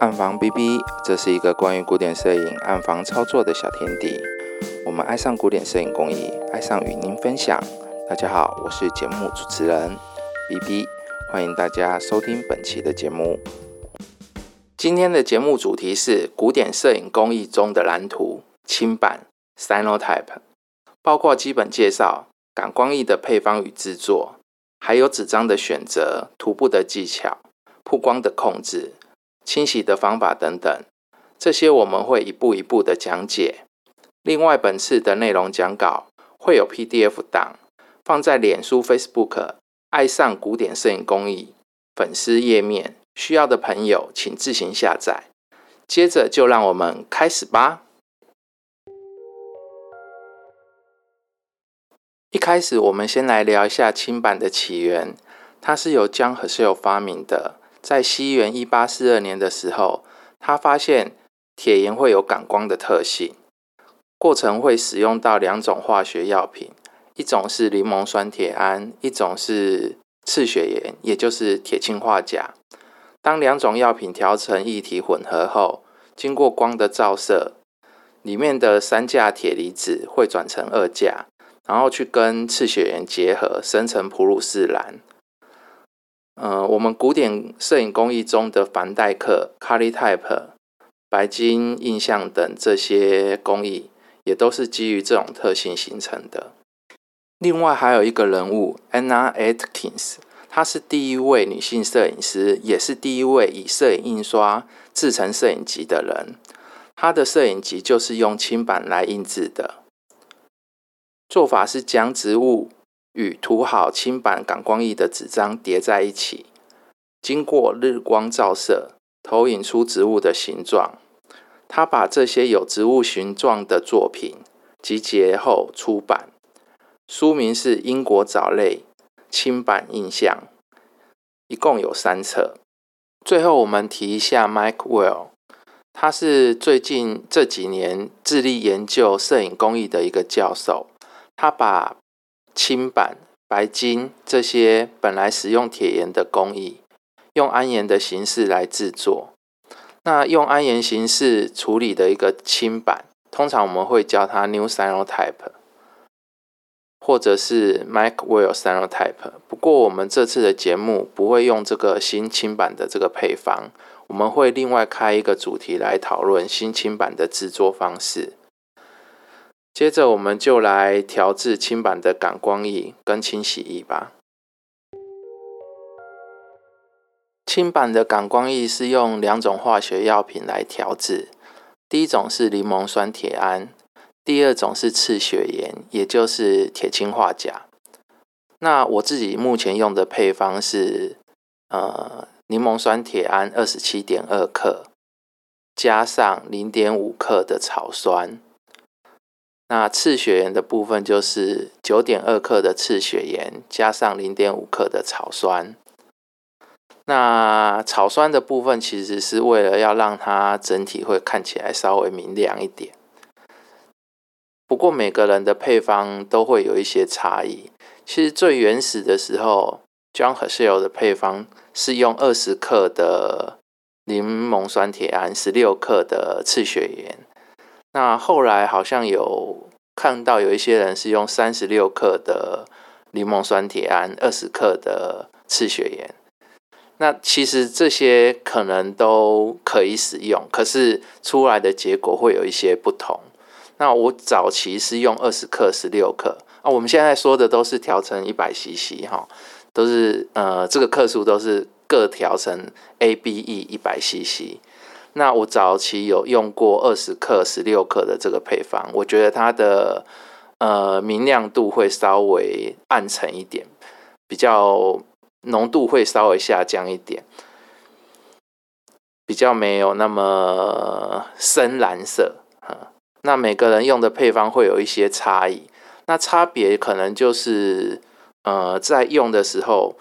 暗房 B B，这是一个关于古典摄影暗房操作的小天地。我们爱上古典摄影工艺，爱上与您分享。大家好，我是节目主持人 B B，欢迎大家收听本期的节目。今天的节目主题是古典摄影工艺中的蓝图轻版 Synotype，包括基本介绍、感光艺的配方与制作，还有纸张的选择、涂布的技巧、曝光的控制。清洗的方法等等，这些我们会一步一步的讲解。另外，本次的内容讲稿会有 PDF 档放在脸书 Facebook“ 爱上古典摄影工艺”粉丝页面，需要的朋友请自行下载。接着就让我们开始吧。一开始，我们先来聊一下轻板的起源，它是由江和秀发明的。在西元一八四二年的时候，他发现铁盐会有感光的特性，过程会使用到两种化学药品，一种是柠檬酸铁铵，一种是赤血盐，也就是铁氰化钾。当两种药品调成液体混合后，经过光的照射，里面的三价铁离子会转成二价，然后去跟赤血盐结合，生成普鲁士蓝。呃，我们古典摄影工艺中的凡戴克、卡利 type、白金印象等这些工艺，也都是基于这种特性形成的。另外还有一个人物 Anna Atkins，她是第一位女性摄影师，也是第一位以摄影印刷制成摄影集的人。她的摄影集就是用轻板来印制的，做法是将植物。与涂好轻板感光液的纸张叠在一起，经过日光照射，投影出植物的形状。他把这些有植物形状的作品集结后出版，书名是《英国藻类清版印象》，一共有三册。最后，我们提一下 Mike Well，他是最近这几年致力研究摄影工艺的一个教授，他把轻板、白金这些本来使用铁盐的工艺，用铵盐的形式来制作。那用铵盐形式处理的一个轻板，通常我们会叫它 New Cyanotype，或者是 Macwell cyanotype。不过我们这次的节目不会用这个新轻板的这个配方，我们会另外开一个主题来讨论新轻板的制作方式。接着，我们就来调制轻版的感光液跟清洗液吧。轻版的感光液是用两种化学药品来调制，第一种是柠檬酸铁铵，第二种是赤血盐，也就是铁氰化钾。那我自己目前用的配方是，呃，柠檬酸铁铵二十七点二克，加上零点五克的草酸。那赤血盐的部分就是九点二克的赤血盐，加上零点五克的草酸。那草酸的部分其实是为了要让它整体会看起来稍微明亮一点。不过每个人的配方都会有一些差异。其实最原始的时候，John h e r s h e l 的配方是用二十克的柠檬酸铁铵，十六克的赤血盐。那后来好像有看到有一些人是用三十六克的柠檬酸铁铵，二十克的赤血盐。那其实这些可能都可以使用，可是出来的结果会有一些不同。那我早期是用二十克、十六克啊，我们现在说的都是调成一百 CC 哈，都是呃这个克数都是各调成 ABE 一百 CC。那我早期有用过二十克、十六克的这个配方，我觉得它的呃明亮度会稍微暗沉一点，比较浓度会稍微下降一点，比较没有那么深蓝色。那每个人用的配方会有一些差异，那差别可能就是呃在用的时候。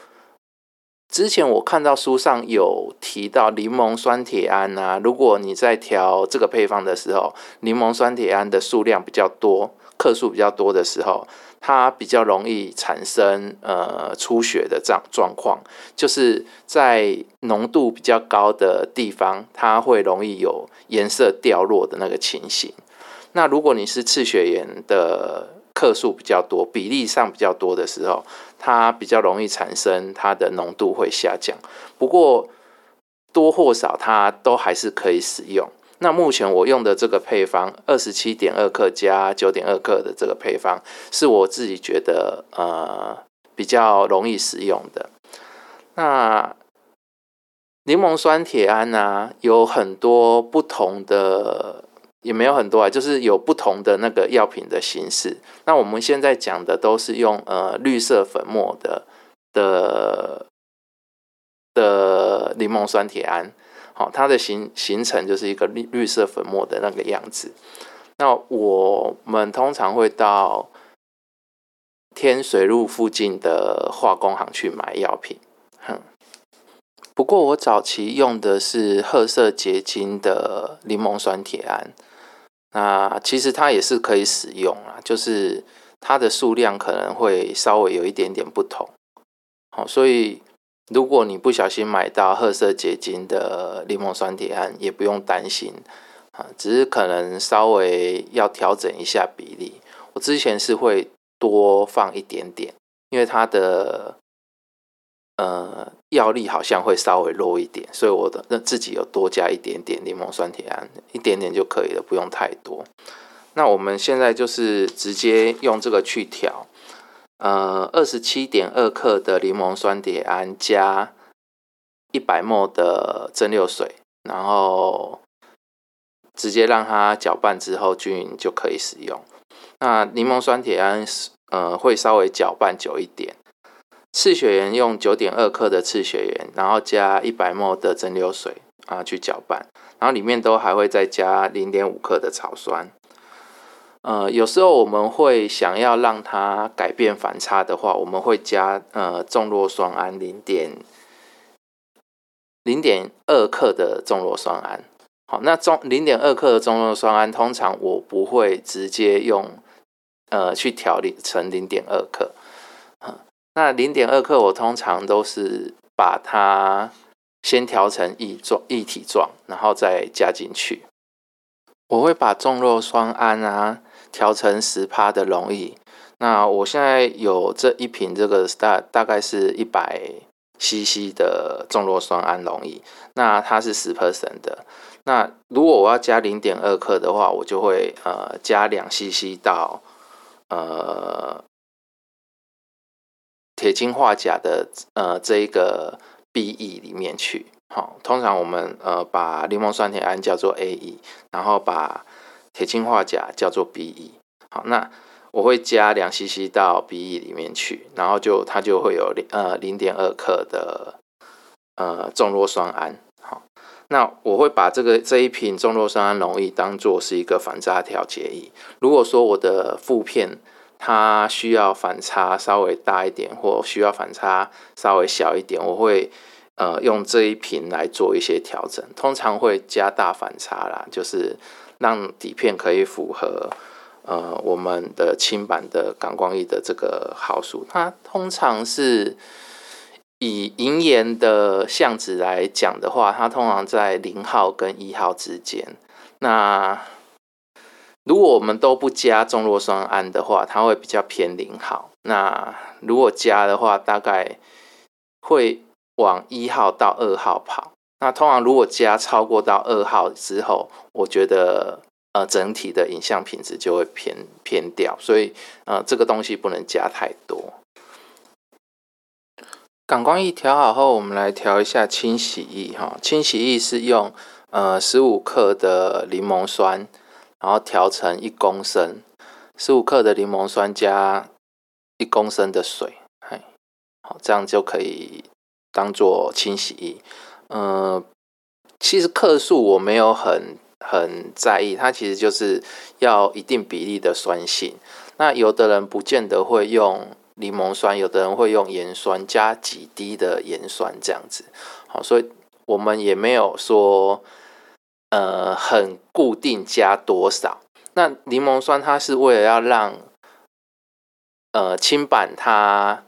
之前我看到书上有提到柠檬酸铁铵啊，如果你在调这个配方的时候，柠檬酸铁铵的数量比较多，克数比较多的时候，它比较容易产生呃出血的这样状况，就是在浓度比较高的地方，它会容易有颜色掉落的那个情形。那如果你是赤血炎的克数比较多、比例上比较多的时候，它比较容易产生它的浓度会下降。不过多或少，它都还是可以使用。那目前我用的这个配方，二十七点二克加九点二克的这个配方，是我自己觉得呃比较容易使用的。那柠檬酸铁胺呢，有很多不同的，也没有很多啊，就是有不同的那个药品的形式。那我们现在讲的都是用呃绿色粉末的的的柠檬酸铁胺。好，它的形形成就是一个绿绿色粉末的那个样子。那我们通常会到天水路附近的化工行去买药品。哼，不过我早期用的是褐色结晶的柠檬酸铁胺。那其实它也是可以使用啊，就是它的数量可能会稍微有一点点不同。好，所以。如果你不小心买到褐色结晶的柠檬酸铁胺，也不用担心啊，只是可能稍微要调整一下比例。我之前是会多放一点点，因为它的呃药力好像会稍微弱一点，所以我的那自己有多加一点点柠檬酸铁胺，一点点就可以了，不用太多。那我们现在就是直接用这个去调。呃，二十七点二克的柠檬酸铁胺加一百沫的蒸馏水，然后直接让它搅拌之后均匀就可以使用。那柠檬酸铁胺呃会稍微搅拌久一点。赤血盐用九点二克的赤血盐，然后加一百沫的蒸馏水啊去搅拌，然后里面都还会再加零点五克的草酸。呃，有时候我们会想要让它改变反差的话，我们会加呃重弱酸胺零点零点二克的重弱酸胺。好，那重零点二克的重弱酸胺，通常我不会直接用呃去调理成零点二克。那零点二克我通常都是把它先调成液状液体状，然后再加进去。我会把重弱酸胺啊。调成十帕的溶液，那我现在有这一瓶，这个大大概是一百 CC 的重弱酸胺溶液，那它是十 percent 的。那如果我要加零点二克的话，我就会呃加两 CC 到呃铁氢化钾的呃这一个 BE 里面去。好，通常我们呃把柠檬酸铁胺叫做 AE，然后把铁氢化钾叫做 BE，好，那我会加两 CC 到 BE 里面去，然后就它就会有零呃零点二克的呃重弱酸胺，好，那我会把这个这一瓶重弱酸胺溶液当做是一个反差调节液。如果说我的负片它需要反差稍微大一点，或需要反差稍微小一点，我会呃用这一瓶来做一些调整，通常会加大反差啦，就是。让底片可以符合呃我们的轻版的感光液的这个号数，它通常是以银盐的相纸来讲的话，它通常在零号跟一号之间。那如果我们都不加重弱酸胺的话，它会比较偏零号。那如果加的话，大概会往一号到二号跑。那通常如果加超过到二号之后，我觉得呃整体的影像品质就会偏偏掉，所以呃这个东西不能加太多。感光液调好后，我们来调一下清洗液哈。清洗液是用呃十五克的柠檬酸，然后调成一公升，十五克的柠檬酸加一公升的水，嘿，好，这样就可以当做清洗液。呃，其实克数我没有很很在意，它其实就是要一定比例的酸性。那有的人不见得会用柠檬酸，有的人会用盐酸，加几滴的盐酸这样子。好，所以我们也没有说呃很固定加多少。那柠檬酸它是为了要让呃轻板它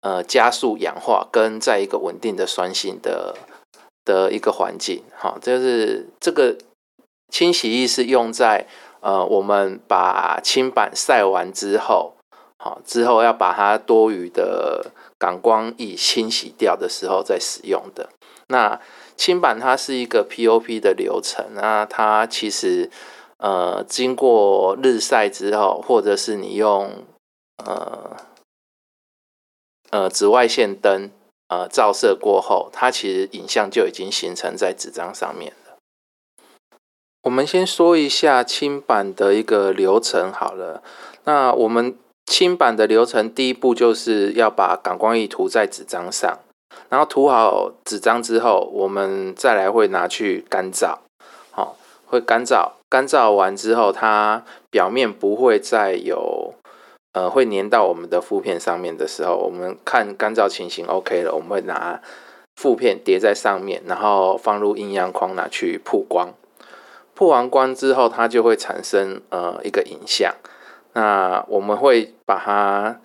呃加速氧化跟在一个稳定的酸性的的一个环境，好，就是这个清洗液是用在呃我们把清板晒完之后，好之后要把它多余的感光液清洗掉的时候再使用的。那轻板它是一个 POP 的流程，那它其实呃经过日晒之后，或者是你用呃呃紫外线灯呃照射过后，它其实影像就已经形成在纸张上面了。我们先说一下轻板的一个流程好了。那我们轻板的流程，第一步就是要把感光仪涂在纸张上。然后涂好纸张之后，我们再来会拿去干燥，好，会干燥。干燥完之后，它表面不会再有，呃，会粘到我们的负片上面的时候，我们看干燥情形 OK 了，我们会拿负片叠在上面，然后放入阴阳框拿去曝光。曝完光之后，它就会产生呃一个影像。那我们会把它。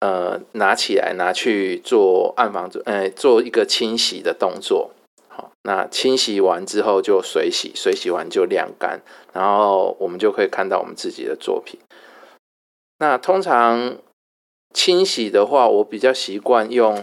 呃，拿起来拿去做暗房做，呃，做一个清洗的动作。好，那清洗完之后就水洗，水洗完就晾干，然后我们就可以看到我们自己的作品。那通常清洗的话，我比较习惯用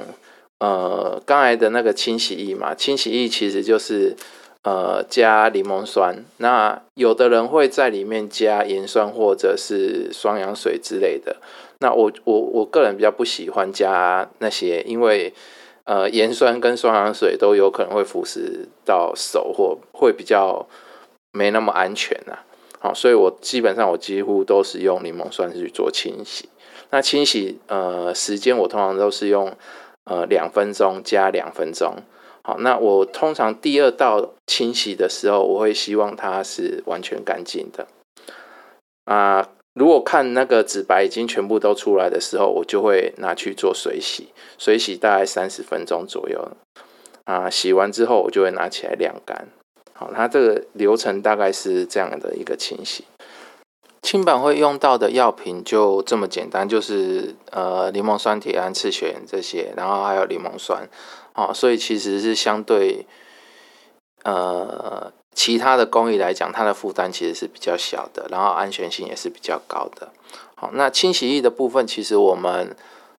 呃刚才的那个清洗液嘛，清洗液其实就是呃加柠檬酸。那有的人会在里面加盐酸或者是双氧水之类的。那我我我个人比较不喜欢加那些，因为呃盐酸跟双氧水都有可能会腐蚀到手，或会比较没那么安全呐。好，所以我基本上我几乎都是用柠檬酸去做清洗。那清洗呃时间我通常都是用呃两分钟加两分钟。好，那我通常第二道清洗的时候，我会希望它是完全干净的啊。如果看那个纸白已经全部都出来的时候，我就会拿去做水洗，水洗大概三十分钟左右啊。洗完之后，我就会拿起来晾干。好，它这个流程大概是这样的一个清洗。轻板会用到的药品就这么简单，就是呃柠檬酸、铁胺、次血这些，然后还有柠檬酸。哦，所以其实是相对呃。其他的工艺来讲，它的负担其实是比较小的，然后安全性也是比较高的。好，那清洗液的部分，其实我们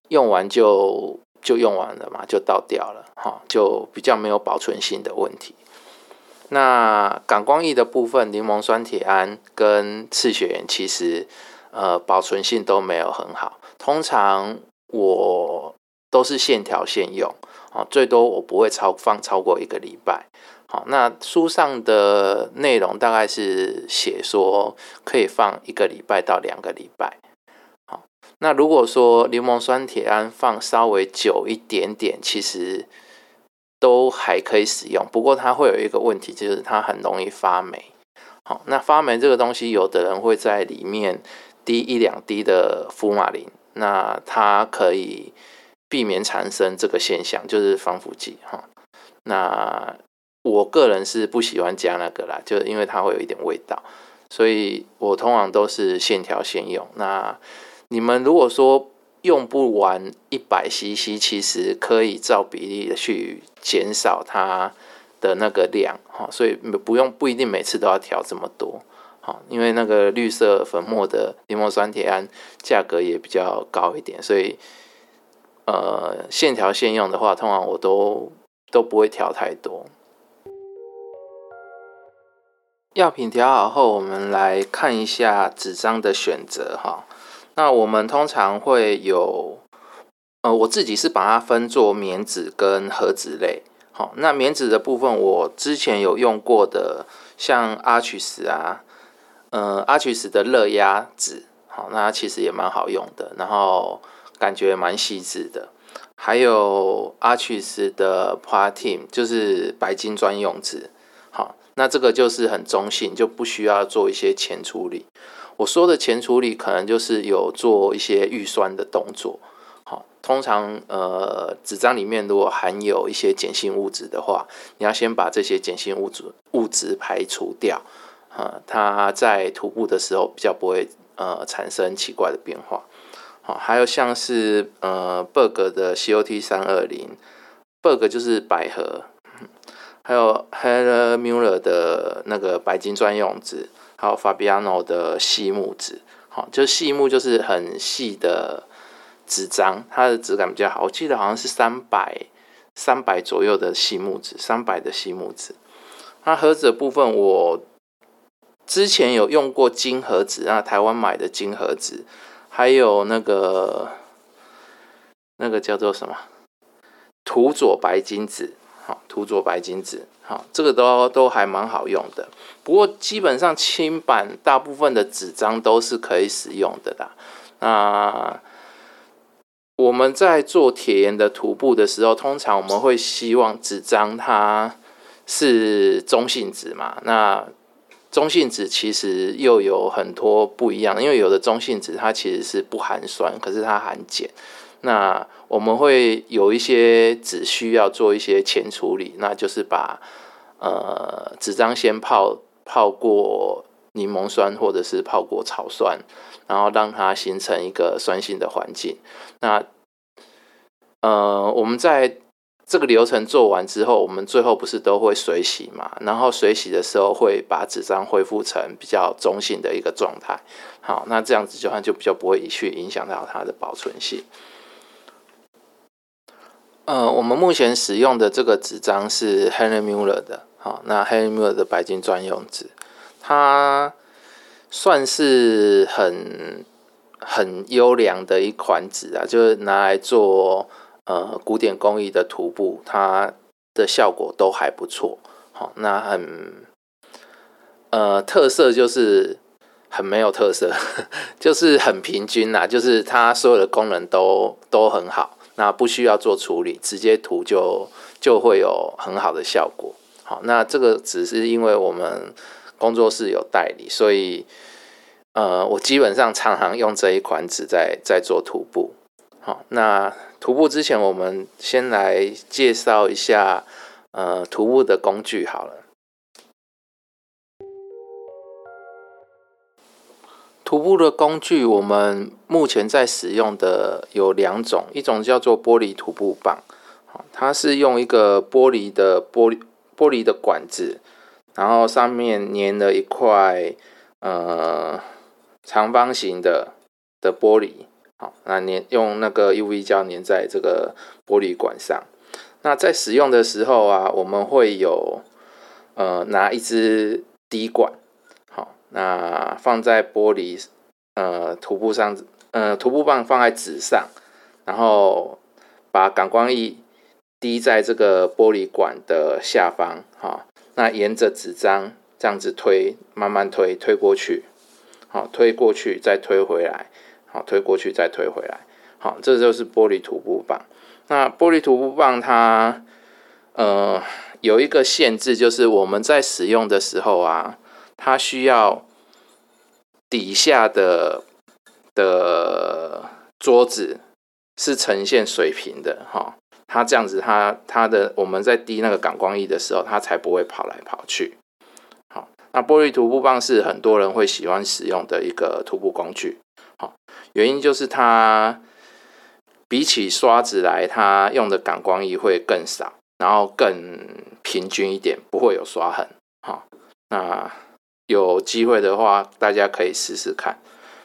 用完就就用完了嘛，就倒掉了，哈，就比较没有保存性的问题。那感光液的部分，柠檬酸铁胺跟次血盐，其实呃保存性都没有很好。通常我都是现调现用，啊，最多我不会超放超过一个礼拜。好，那书上的内容大概是写说可以放一个礼拜到两个礼拜。好，那如果说柠檬酸铁胺放稍微久一点点，其实都还可以使用。不过它会有一个问题，就是它很容易发霉。好，那发霉这个东西，有的人会在里面滴一两滴的福马林，那它可以避免产生这个现象，就是防腐剂。哈，那。我个人是不喜欢加那个啦，就因为它会有一点味道，所以我通常都是线条线用。那你们如果说用不完一百 CC，其实可以照比例的去减少它的那个量哈，所以不用不一定每次都要调这么多好，因为那个绿色粉末的柠檬酸铁胺价格也比较高一点，所以呃线条线用的话，通常我都都不会调太多。药品调好后，我们来看一下纸张的选择哈。那我们通常会有，呃，我自己是把它分作棉纸跟盒纸类。好，那棉纸的部分，我之前有用过的，像阿曲斯啊，呃，阿曲斯的热压纸，好，那其实也蛮好用的，然后感觉蛮细致的。还有阿曲斯的 Platin，就是白金专用纸。那这个就是很中性，就不需要做一些前处理。我说的前处理，可能就是有做一些预酸的动作。好，通常呃纸张里面如果含有一些碱性物质的话，你要先把这些碱性物质物质排除掉，啊，它在涂布的时候比较不会呃产生奇怪的变化。好，还有像是呃 Berg 的 COT 三二零，Berg 就是百合，还有 Hella Muller 的那个白金专用纸，还有 Fabiano 的细木纸，好，就细木就是很细的纸张，它的质感比较好，我记得好像是三百三百左右的细木纸，三百的细木纸。那盒子的部分，我之前有用过金盒子啊，台湾买的金盒子。还有那个那个叫做什么土佐白金纸，好，土佐白金纸，好，这个都都还蛮好用的。不过基本上轻版大部分的纸张都是可以使用的啦。那我们在做铁盐的涂布的时候，通常我们会希望纸张它是中性纸嘛？那中性纸其实又有很多不一样，因为有的中性纸它其实是不含酸，可是它含碱。那我们会有一些纸需要做一些前处理，那就是把呃纸张先泡泡过柠檬酸或者是泡过草酸，然后让它形成一个酸性的环境。那呃我们在这个流程做完之后，我们最后不是都会水洗嘛？然后水洗的时候会把纸张恢复成比较中性的一个状态。好，那这样子就它就比较不会去影响到它的保存性。呃，我们目前使用的这个纸张是 Henry Muller 的，好，那 Henry Muller 的白金专用纸，它算是很很优良的一款纸啊，就是拿来做。呃，古典工艺的涂布，它的效果都还不错。好，那很呃特色就是很没有特色，就是很平均啦，就是它所有的功能都都很好，那不需要做处理，直接涂就就会有很好的效果。好，那这个只是因为我们工作室有代理，所以呃，我基本上常常用这一款纸在在做涂布。好，那。徒步之前，我们先来介绍一下呃徒步的工具好了。徒步的工具，我们目前在使用的有两种，一种叫做玻璃徒步棒，它是用一个玻璃的玻璃玻璃的管子，然后上面粘了一块呃长方形的的玻璃。好，那粘用那个 UV 胶粘在这个玻璃管上。那在使用的时候啊，我们会有呃拿一支滴管，那放在玻璃呃涂布上，呃涂布棒放在纸上，然后把感光液滴在这个玻璃管的下方，哈，那沿着纸张这样子推，慢慢推，推过去，好，推过去再推回来。好，推过去再推回来。好，这就是玻璃涂布棒。那玻璃涂布棒它呃有一个限制，就是我们在使用的时候啊，它需要底下的的桌子是呈现水平的哈。它这样子，它它的我们在滴那个感光液的时候，它才不会跑来跑去。好，那玻璃涂布棒是很多人会喜欢使用的一个涂布工具。好，原因就是它比起刷子来，它用的感光液会更少，然后更平均一点，不会有刷痕。好，那有机会的话，大家可以试试看。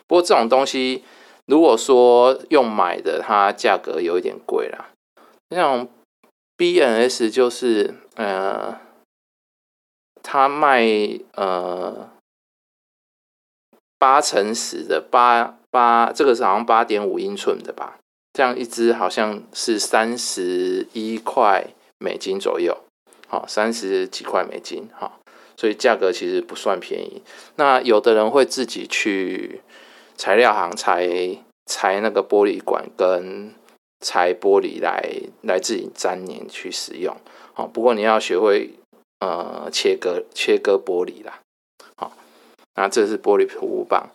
不过这种东西，如果说用买的，它价格有一点贵啦。像 B N S 就是呃，它卖呃八乘十的八。八，这个是好像八点五英寸的吧？这样一只好像是三十一块美金左右，好，三十几块美金，好，所以价格其实不算便宜。那有的人会自己去材料行裁裁那个玻璃管跟裁玻璃来来自己粘黏去使用，好，不过你要学会呃切割切割玻璃啦，好，那这是玻璃涂布棒。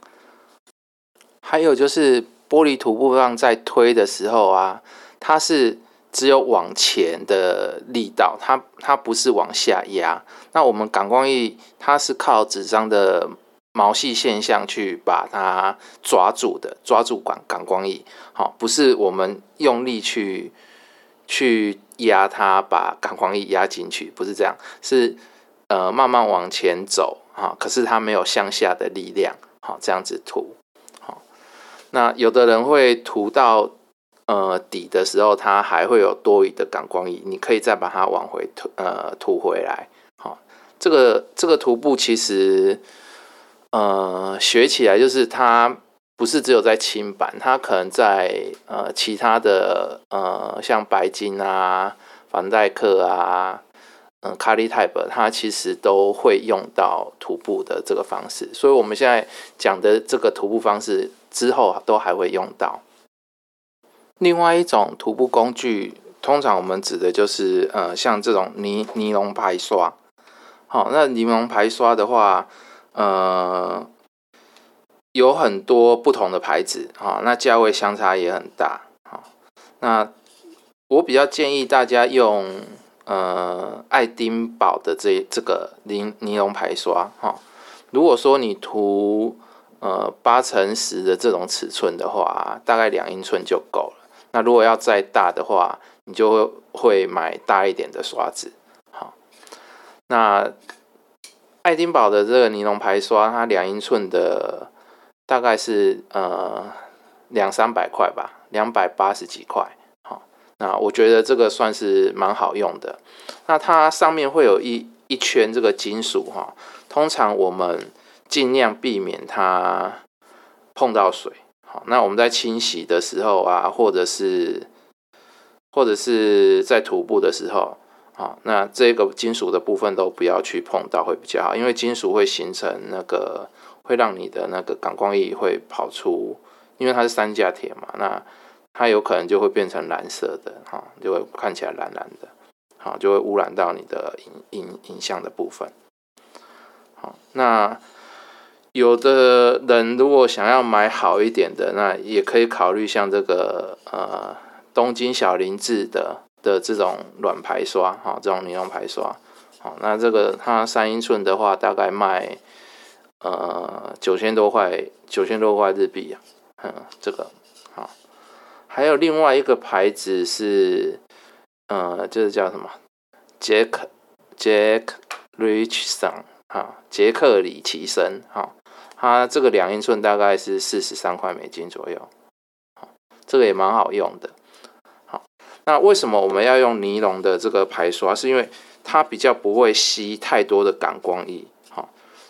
还有就是玻璃涂布棒在推的时候啊，它是只有往前的力道，它它不是往下压。那我们感光翼它是靠纸张的毛细现象去把它抓住的，抓住感感光翼，好，不是我们用力去去压它，把感光翼压进去，不是这样，是呃慢慢往前走，哈，可是它没有向下的力量，好，这样子涂，好，那有的人会涂到呃底的时候，它还会有多余的感光仪，你可以再把它往回涂，呃涂回来，好，这个这个涂布其实。呃，学起来就是它不是只有在轻版，它可能在呃其他的呃像白金啊、凡戴克啊、嗯卡利泰 e 它其实都会用到徒步的这个方式。所以我们现在讲的这个徒步方式之后都还会用到。另外一种徒步工具，通常我们指的就是呃像这种尼尼龙排刷。好，那尼龙排刷的话。呃，有很多不同的牌子啊，那价位相差也很大啊。那我比较建议大家用呃爱丁堡的这这个尼尼龙排刷哈。如果说你涂呃八乘十的这种尺寸的话，大概两英寸就够了。那如果要再大的话，你就会会买大一点的刷子。好，那。爱丁堡的这个尼龙排刷，它两英寸的大概是呃两三百块吧，两百八十几块。好，那我觉得这个算是蛮好用的。那它上面会有一一圈这个金属哈，通常我们尽量避免它碰到水。好，那我们在清洗的时候啊，或者是或者是在徒步的时候。好，那这个金属的部分都不要去碰到会比较好，因为金属会形成那个，会让你的那个感光翼会跑出，因为它是三价铁嘛，那它有可能就会变成蓝色的，哈，就会看起来蓝蓝的，好，就会污染到你的影影影像的部分。好，那有的人如果想要买好一点的，那也可以考虑像这个呃东京小林制的。的这种软排刷，哈，这种尼龙排刷，好，那这个它三英寸的话，大概卖呃九千多块，九千多块日币啊，嗯，这个好，还有另外一个牌子是，呃，就是叫什么杰克杰克 Richson 哈，杰克里奇森哈，它这个两英寸大概是四十三块美金左右，这个也蛮好用的。好那为什么我们要用尼龙的这个排刷？是因为它比较不会吸太多的感光液，好，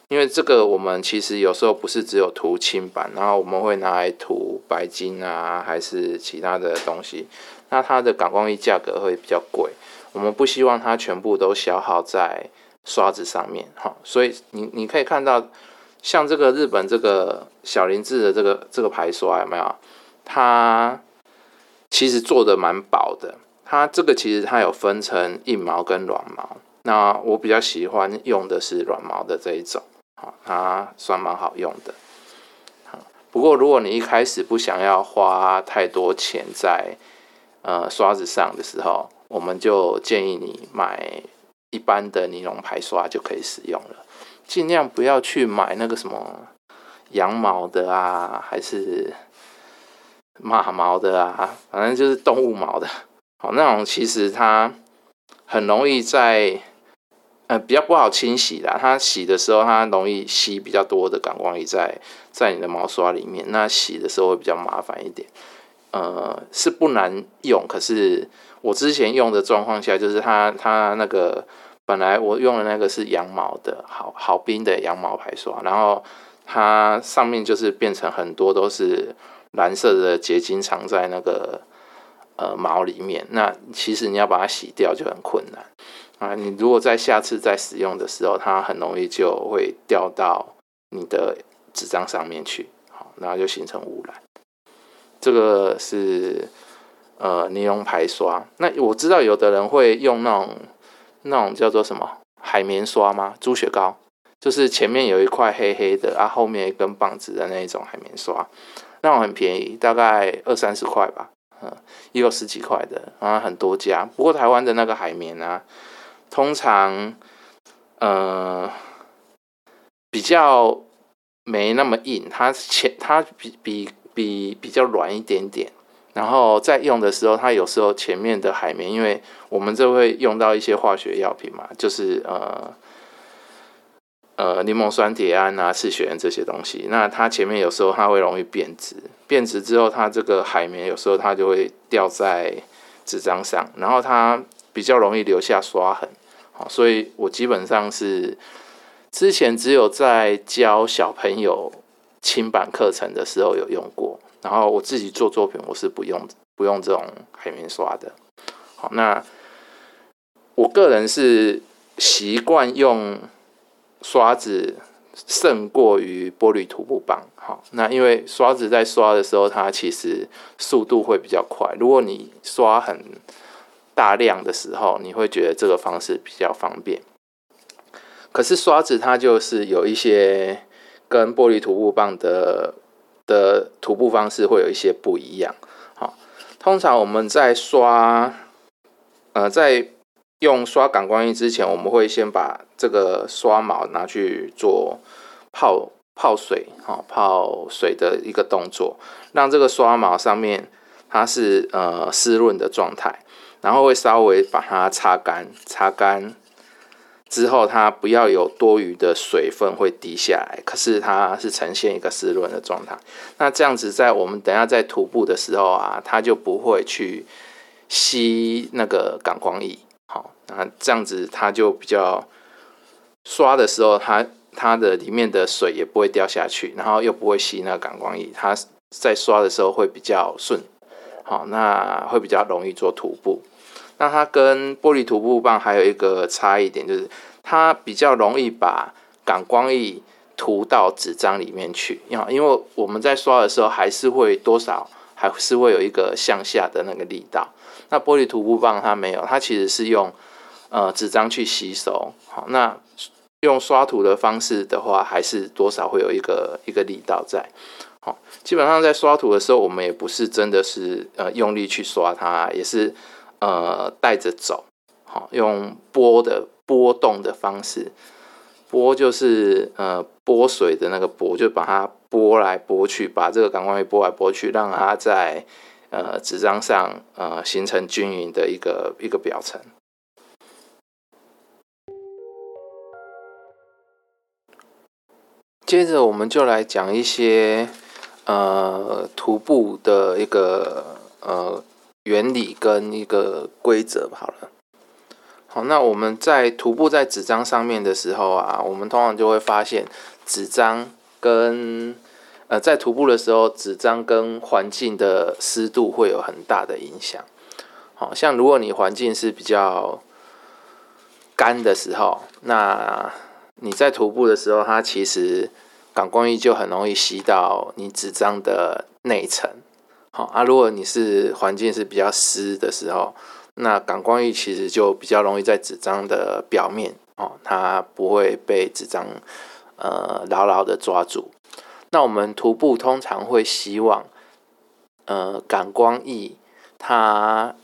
因为这个我们其实有时候不是只有涂轻板，然后我们会拿来涂白金啊，还是其他的东西，那它的感光液价格会比较贵，我们不希望它全部都消耗在刷子上面，好，所以你你可以看到，像这个日本这个小林制的这个这个排刷有没有？它其实做的蛮薄的，它这个其实它有分成硬毛跟软毛，那我比较喜欢用的是软毛的这一种，好，它算蛮好用的。不过如果你一开始不想要花太多钱在呃刷子上的时候，我们就建议你买一般的尼龙排刷就可以使用了，尽量不要去买那个什么羊毛的啊，还是。马毛的啊，反正就是动物毛的，好那种其实它很容易在呃比较不好清洗的，它洗的时候它容易吸比较多的感光仪在在你的毛刷里面，那洗的时候会比较麻烦一点。呃，是不难用，可是我之前用的状况下，就是它它那个本来我用的那个是羊毛的，好好冰的羊毛排刷，然后它上面就是变成很多都是。蓝色的结晶藏在那个呃毛里面，那其实你要把它洗掉就很困难啊！你如果在下次再使用的时候，它很容易就会掉到你的纸张上面去，好，然后就形成污染。这个是呃尼龙排刷。那我知道有的人会用那种那种叫做什么海绵刷吗？猪血糕，就是前面有一块黑黑的，啊后面一根棒子的那一种海绵刷。那种很便宜，大概二三十块吧，嗯，也有十几块的，啊，很多家。不过台湾的那个海绵啊，通常，呃，比较没那么硬，它前它比比比比较软一点点。然后在用的时候，它有时候前面的海绵，因为我们这会用到一些化学药品嘛，就是呃呃柠檬酸铁胺啊、赤血胺这些东西。那它前面有时候它会容易变质，变质之后，它这个海绵有时候它就会掉在纸张上，然后它比较容易留下刷痕。好，所以我基本上是之前只有在教小朋友清版课程的时候有用过。然后我自己做作品，我是不用不用这种海绵刷的。好，那我个人是习惯用刷子胜过于玻璃涂布棒。好，那因为刷子在刷的时候，它其实速度会比较快。如果你刷很大量的时候，你会觉得这个方式比较方便。可是刷子它就是有一些跟玻璃涂布棒的。的涂布方式会有一些不一样。好，通常我们在刷，呃，在用刷感光液之前，我们会先把这个刷毛拿去做泡泡水，好泡水的一个动作，让这个刷毛上面它是呃湿润的状态，然后会稍微把它擦干，擦干。之后，它不要有多余的水分会滴下来，可是它是呈现一个湿润的状态。那这样子，在我们等下在涂布的时候啊，它就不会去吸那个感光液。好，那这样子它就比较刷的时候，它它的里面的水也不会掉下去，然后又不会吸那个感光液，它在刷的时候会比较顺。好，那会比较容易做涂布。那它跟玻璃涂布棒还有一个差异点，就是它比较容易把感光液涂到纸张里面去。因因为我们在刷的时候，还是会多少还是会有一个向下的那个力道。那玻璃涂布棒它没有，它其实是用呃纸张去吸收。好，那用刷涂的方式的话，还是多少会有一个一个力道在。好，基本上在刷涂的时候，我们也不是真的是呃用力去刷它，也是。呃，带着走，好，用拨的波动的方式，拨就是呃拨水的那个拨，就把它拨来拨去，把这个感光液拨来拨去，让它在呃纸张上呃形成均匀的一个一个表层。接着，我们就来讲一些呃徒步的一个呃。原理跟一个规则好了。好，那我们在徒步在纸张上面的时候啊，我们通常就会发现纸张跟呃在徒步的时候，纸张跟环境的湿度会有很大的影响。好像如果你环境是比较干的时候，那你在徒步的时候，它其实感光液就很容易吸到你纸张的内层。啊，如果你是环境是比较湿的时候，那感光液其实就比较容易在纸张的表面哦，它不会被纸张呃牢牢的抓住。那我们涂布通常会希望呃感光液它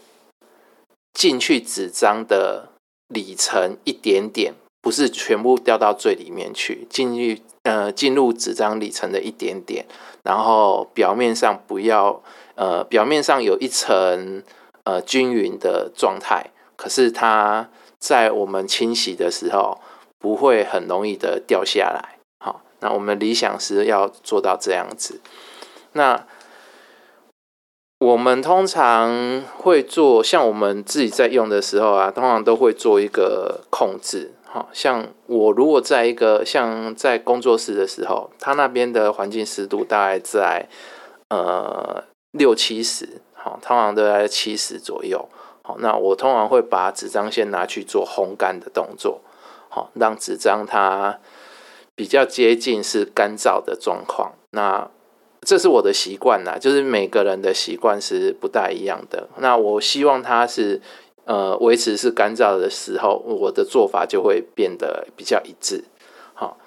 进去纸张的里层一点点，不是全部掉到最里面去，进去呃进入纸张里层的一点点。然后表面上不要，呃，表面上有一层呃均匀的状态，可是它在我们清洗的时候不会很容易的掉下来。好，那我们理想是要做到这样子。那我们通常会做，像我们自己在用的时候啊，通常都会做一个控制。好像我如果在一个像在工作室的时候，他那边的环境湿度大概在呃六七十，好，通常都在七十左右。好，那我通常会把纸张先拿去做烘干的动作，好，让纸张它比较接近是干燥的状况。那这是我的习惯啦，就是每个人的习惯是不大一样的。那我希望它是。呃，维持是干燥的时候，我的做法就会变得比较一致。好，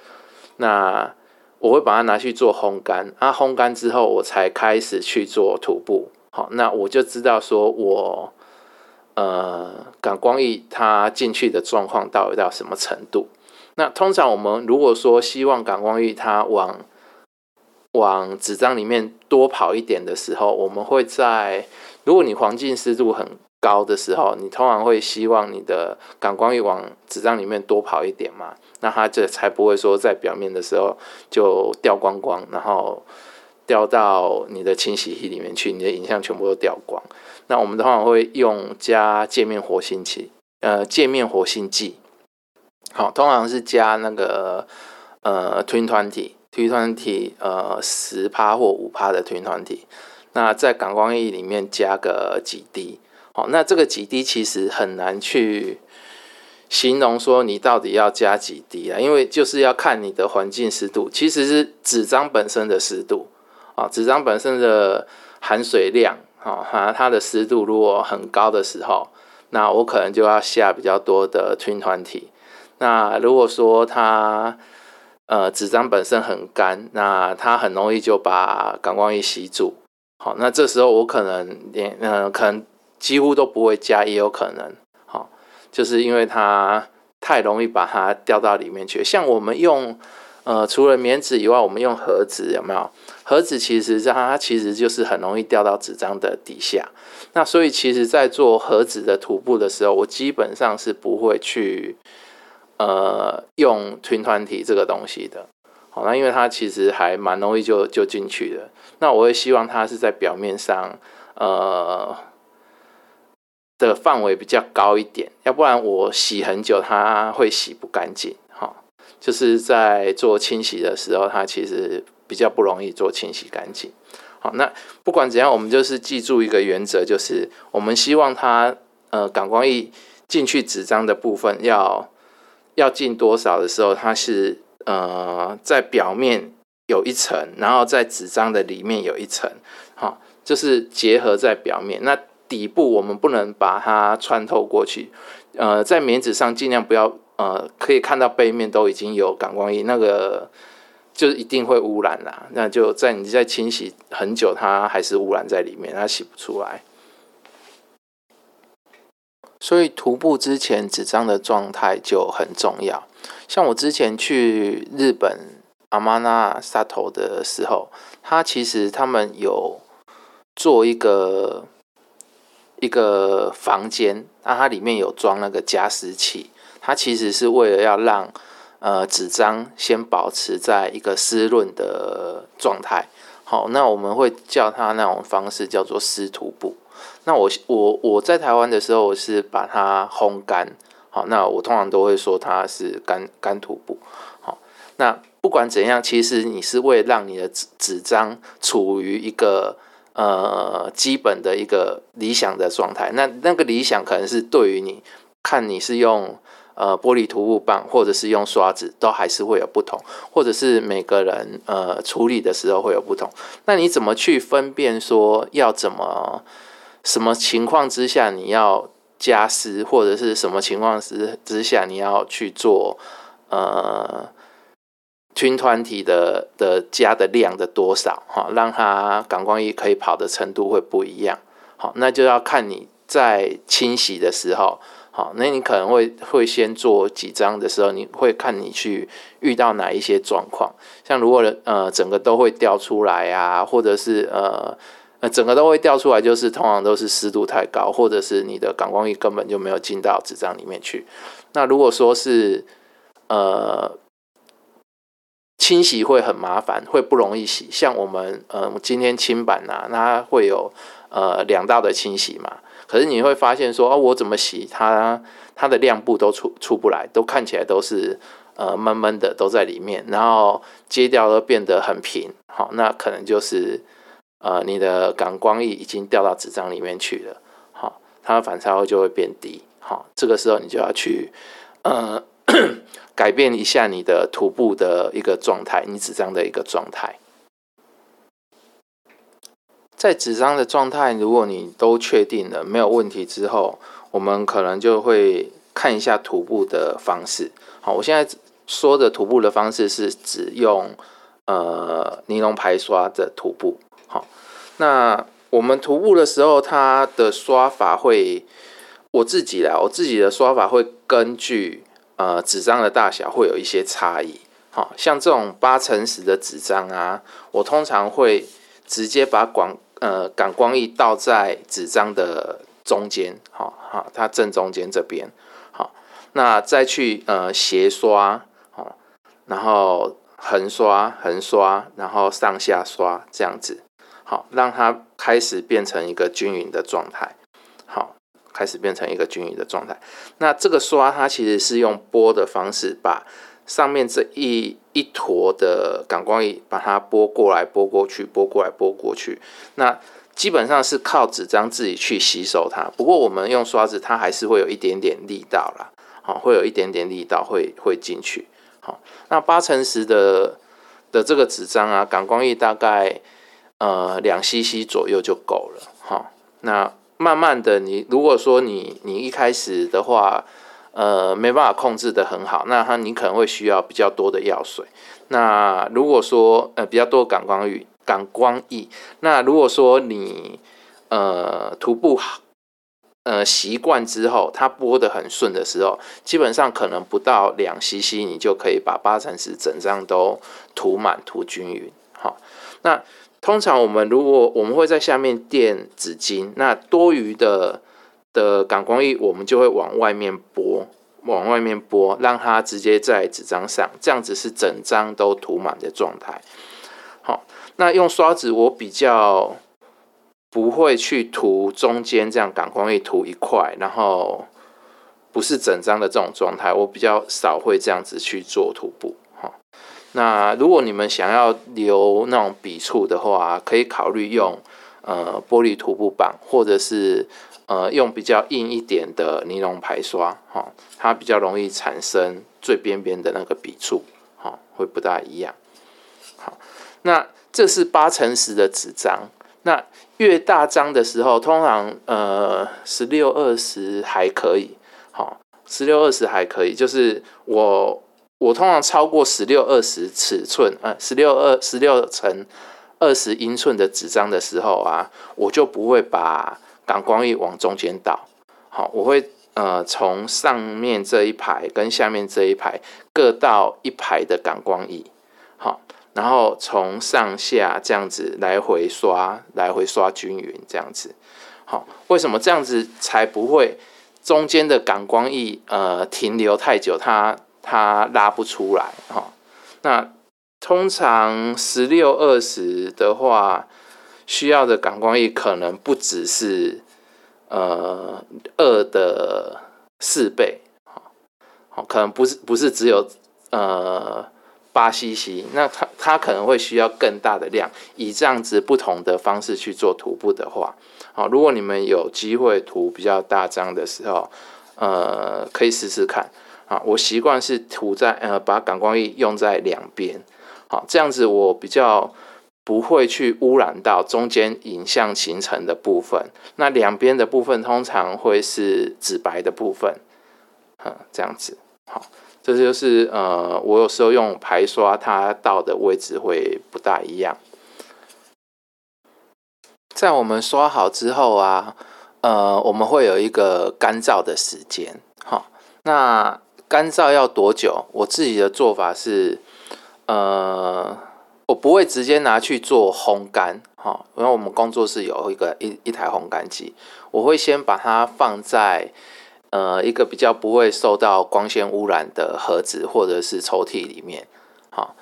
那我会把它拿去做烘干，啊，烘干之后我才开始去做涂布。好，那我就知道说我呃感光液它进去的状况到底到什么程度。那通常我们如果说希望感光液它往往纸张里面多跑一点的时候，我们会在如果你环境湿度很高的时候，你通常会希望你的感光液往纸张里面多跑一点嘛，那它这才不会说在表面的时候就掉光光，然后掉到你的清洗器里面去，你的影像全部都掉光。那我们通常会用加界面活性剂，呃，界面活性剂，好，通常是加那个呃 Twin Twenty，Twin Twenty，呃，十趴或五趴的 Twin Twenty，那在感光液里面加个几滴。好，那这个几滴其实很难去形容说你到底要加几滴啊，因为就是要看你的环境湿度，其实是纸张本身的湿度啊，纸张本身的含水量啊，哈，它的湿度如果很高的时候，那我可能就要下比较多的 twin 团体。那如果说它呃纸张本身很干，那它很容易就把感光仪吸住。好，那这时候我可能连呃可能。几乎都不会加，也有可能，好，就是因为它太容易把它掉到里面去。像我们用，呃，除了棉纸以外，我们用盒子，有没有？盒子其实它其实就是很容易掉到纸张的底下。那所以其实，在做盒子的涂布的时候，我基本上是不会去，呃，用团团体这个东西的。好，那因为它其实还蛮容易就就进去的。那我会希望它是在表面上，呃。的范围比较高一点，要不然我洗很久，它会洗不干净。哈，就是在做清洗的时候，它其实比较不容易做清洗干净。好，那不管怎样，我们就是记住一个原则，就是我们希望它呃感光液进去纸张的部分要要进多少的时候，它是呃在表面有一层，然后在纸张的里面有一层，好，就是结合在表面那。底部我们不能把它穿透过去，呃，在棉纸上尽量不要，呃，可以看到背面都已经有感光液，那个就一定会污染啦。那就在你在清洗很久，它还是污染在里面，它洗不出来。所以徒步之前纸张的状态就很重要。像我之前去日本阿玛纳沙头的时候，他其实他们有做一个。一个房间，那它里面有装那个加湿器，它其实是为了要让呃纸张先保持在一个湿润的状态。好，那我们会叫它那种方式叫做湿涂布。那我我我在台湾的时候，是把它烘干。好，那我通常都会说它是干干涂布。好，那不管怎样，其实你是为了让你的纸纸张处于一个。呃，基本的一个理想的状态，那那个理想可能是对于你看你是用呃玻璃涂布棒，或者是用刷子，都还是会有不同，或者是每个人呃处理的时候会有不同。那你怎么去分辨说要怎么什么情况之下你要加湿，或者是什么情况之之下你要去做呃？军团体的的加的量的多少哈，让它感光液可以跑的程度会不一样。好，那就要看你在清洗的时候，好，那你可能会会先做几张的时候，你会看你去遇到哪一些状况。像如果呃整个都会掉出来啊，或者是呃呃整个都会掉出来，就是通常都是湿度太高，或者是你的感光液根本就没有进到纸张里面去。那如果说是呃。清洗会很麻烦，会不容易洗。像我们，呃，今天清板呐，它会有呃两道的清洗嘛。可是你会发现说，哦，我怎么洗它，它的亮部都出出不来，都看起来都是呃闷闷的，都在里面。然后接掉都变得很平，好，那可能就是呃你的感光液已经掉到纸张里面去了，好，它的反差会就会变低，好，这个时候你就要去呃。改变一下你的涂布的一个状态，你纸张的一个状态。在纸张的状态，如果你都确定了没有问题之后，我们可能就会看一下涂布的方式。好，我现在说的涂布的方式是指用呃尼龙排刷的涂布。好，那我们涂布的时候，它的刷法会我自己来，我自己的刷法会根据。呃，纸张的大小会有一些差异。好像这种八乘十的纸张啊，我通常会直接把广呃感光液倒在纸张的中间，好好，它正中间这边，好，那再去呃斜刷，好，然后横刷横刷，然后上下刷这样子，好，让它开始变成一个均匀的状态，开始变成一个均匀的状态。那这个刷它其实是用拨的方式把。上面这一一坨的感光液，把它拨过来、拨过去、拨过来、拨过去，那基本上是靠纸张自己去吸收它。不过我们用刷子，它还是会有一点点力道啦，好，会有一点点力道会会进去。好，那八乘十的的这个纸张啊，感光液大概呃两 CC 左右就够了。好，那慢慢的，你如果说你你一开始的话。呃，没办法控制的很好，那它你可能会需要比较多的药水。那如果说呃比较多感光浴、感光液，那如果说你呃徒步呃习惯之后，它播的很顺的时候，基本上可能不到两 CC，你就可以把八成十整张都涂满、涂均匀。好，那通常我们如果我们会在下面垫纸巾，那多余的。的感光液，我们就会往外面拨，往外面拨，让它直接在纸张上，这样子是整张都涂满的状态。好，那用刷子，我比较不会去涂中间这样感光液涂一块，然后不是整张的这种状态，我比较少会这样子去做涂布。那如果你们想要留那种笔触的话，可以考虑用呃玻璃涂布板，或者是。呃，用比较硬一点的尼龙排刷，哈，它比较容易产生最边边的那个笔触，哈，会不大一样。好，那这是八乘十的纸张，那越大张的时候，通常呃十六二十还可以，好，十六二十还可以，就是我我通常超过十六二十尺寸，呃，十六二十六乘二十英寸的纸张的时候啊，我就不会把。感光液往中间倒，好，我会呃从上面这一排跟下面这一排各倒一排的感光液，好，然后从上下这样子来回刷，来回刷均匀，这样子，好，为什么这样子才不会中间的感光液呃停留太久，它它拉不出来，哈，那通常十六二十的话。需要的感光液可能不只是呃二的四倍，好，好，可能不是不是只有呃八 CC，那它它可能会需要更大的量，以这样子不同的方式去做徒步的话，好，如果你们有机会涂比较大张的时候，呃，可以试试看，啊，我习惯是涂在呃把感光液用在两边，好，这样子我比较。不会去污染到中间影像形成的部分，那两边的部分通常会是紫白的部分，嗯，这样子，好，这就是呃，我有时候用排刷，它到的位置会不大一样。在我们刷好之后啊，呃，我们会有一个干燥的时间，好，那干燥要多久？我自己的做法是，呃。我不会直接拿去做烘干，哈，因为我们工作室有一个一一台烘干机，我会先把它放在呃一个比较不会受到光线污染的盒子或者是抽屉里面，好，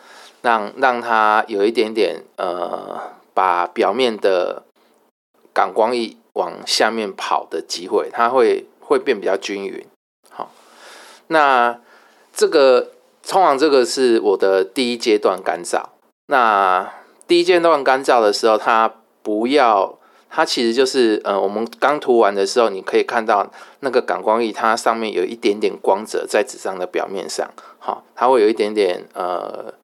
让让它有一点点呃把表面的感光液往下面跑的机会，它会会变比较均匀，那这个通常这个是我的第一阶段干燥。那第一阶段干燥的时候，它不要，它其实就是，呃，我们刚涂完的时候，你可以看到那个感光液，它上面有一点点光泽在纸上的表面上，好，它会有一点点，呃。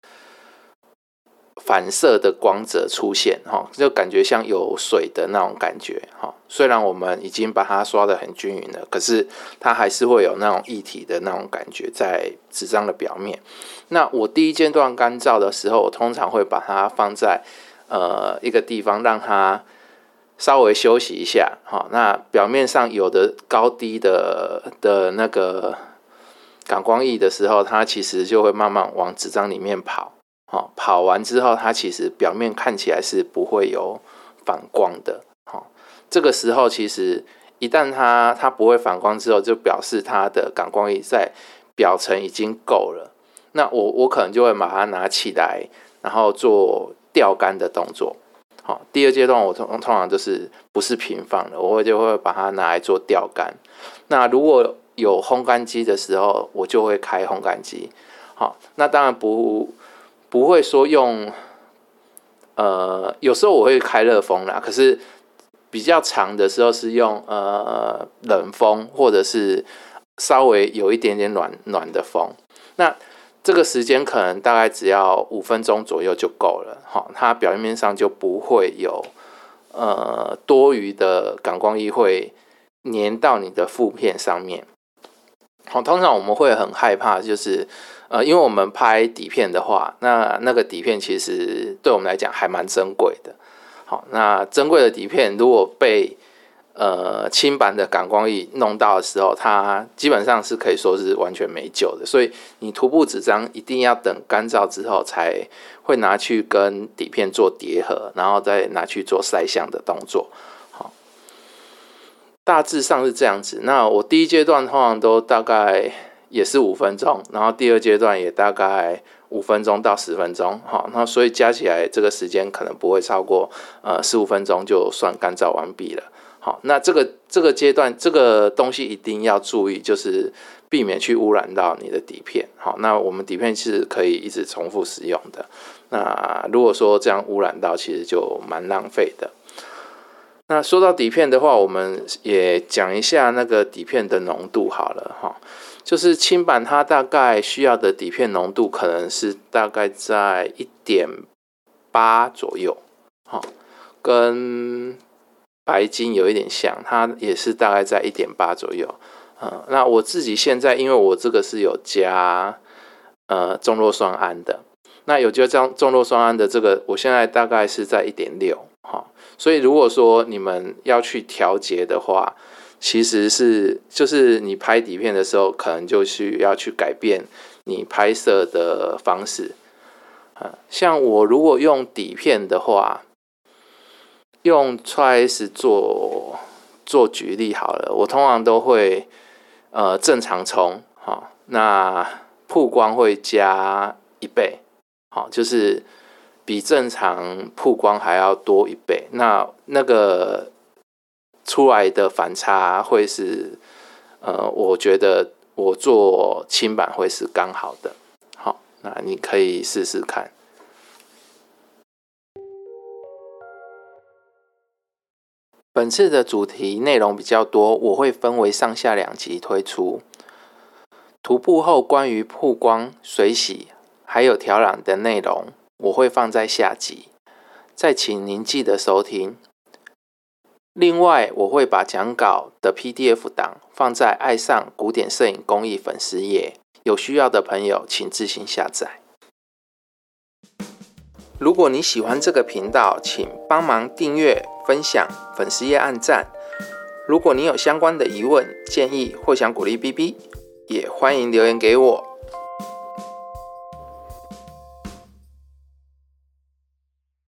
反射的光泽出现，哈，就感觉像有水的那种感觉，哈。虽然我们已经把它刷的很均匀了，可是它还是会有那种液体的那种感觉在纸张的表面。那我第一阶段干燥的时候，我通常会把它放在呃一个地方，让它稍微休息一下，哈。那表面上有的高低的的那个感光液的时候，它其实就会慢慢往纸张里面跑。好，跑完之后，它其实表面看起来是不会有反光的。好，这个时候其实一旦它它不会反光之后，就表示它的感光液在表层已经够了。那我我可能就会把它拿起来，然后做吊干的动作。好，第二阶段我通通常就是不是平放的，我会就会把它拿来做吊干。那如果有烘干机的时候，我就会开烘干机。好，那当然不不会说用，呃，有时候我会开热风啦，可是比较长的时候是用呃冷风，或者是稍微有一点点暖暖的风。那这个时间可能大概只要五分钟左右就够了，好，它表面上就不会有呃多余的感光液会粘到你的负片上面。好，通常我们会很害怕，就是呃，因为我们拍底片的话，那那个底片其实对我们来讲还蛮珍贵的。好，那珍贵的底片如果被呃，轻版的感光液弄到的时候，它基本上是可以说是完全没救的。所以你涂布纸张一定要等干燥之后，才会拿去跟底片做叠合，然后再拿去做晒相的动作。好，大致上是这样子。那我第一阶段通常都大概也是五分钟，然后第二阶段也大概五分钟到十分钟。好，那所以加起来这个时间可能不会超过呃十五分钟，就算干燥完毕了。好，那这个这个阶段，这个东西一定要注意，就是避免去污染到你的底片。好，那我们底片是可以一直重复使用的。那如果说这样污染到，其实就蛮浪费的。那说到底片的话，我们也讲一下那个底片的浓度好了哈。就是轻版它大概需要的底片浓度可能是大概在一点八左右。好，跟白金有一点像，它也是大概在一点八左右。嗯，那我自己现在因为我这个是有加呃重弱酸铵的，那有加重重弱酸胺的这个，我现在大概是在一点六。哈，所以如果说你们要去调节的话，其实是就是你拍底片的时候，可能就需要去改变你拍摄的方式。啊，像我如果用底片的话。用 Tris 做做举例好了，我通常都会呃正常冲，好，那曝光会加一倍，好，就是比正常曝光还要多一倍，那那个出来的反差会是呃，我觉得我做轻版会是刚好的，好，那你可以试试看。本次的主题内容比较多，我会分为上下两集推出。涂布后关于曝光、水洗还有调染的内容，我会放在下集，再请您记得收听。另外，我会把讲稿的 PDF 档放在爱上古典摄影工艺粉丝页，有需要的朋友请自行下载。如果你喜欢这个频道，请帮忙订阅、分享、粉丝页按赞。如果你有相关的疑问、建议或想鼓励 B B，也欢迎留言给我。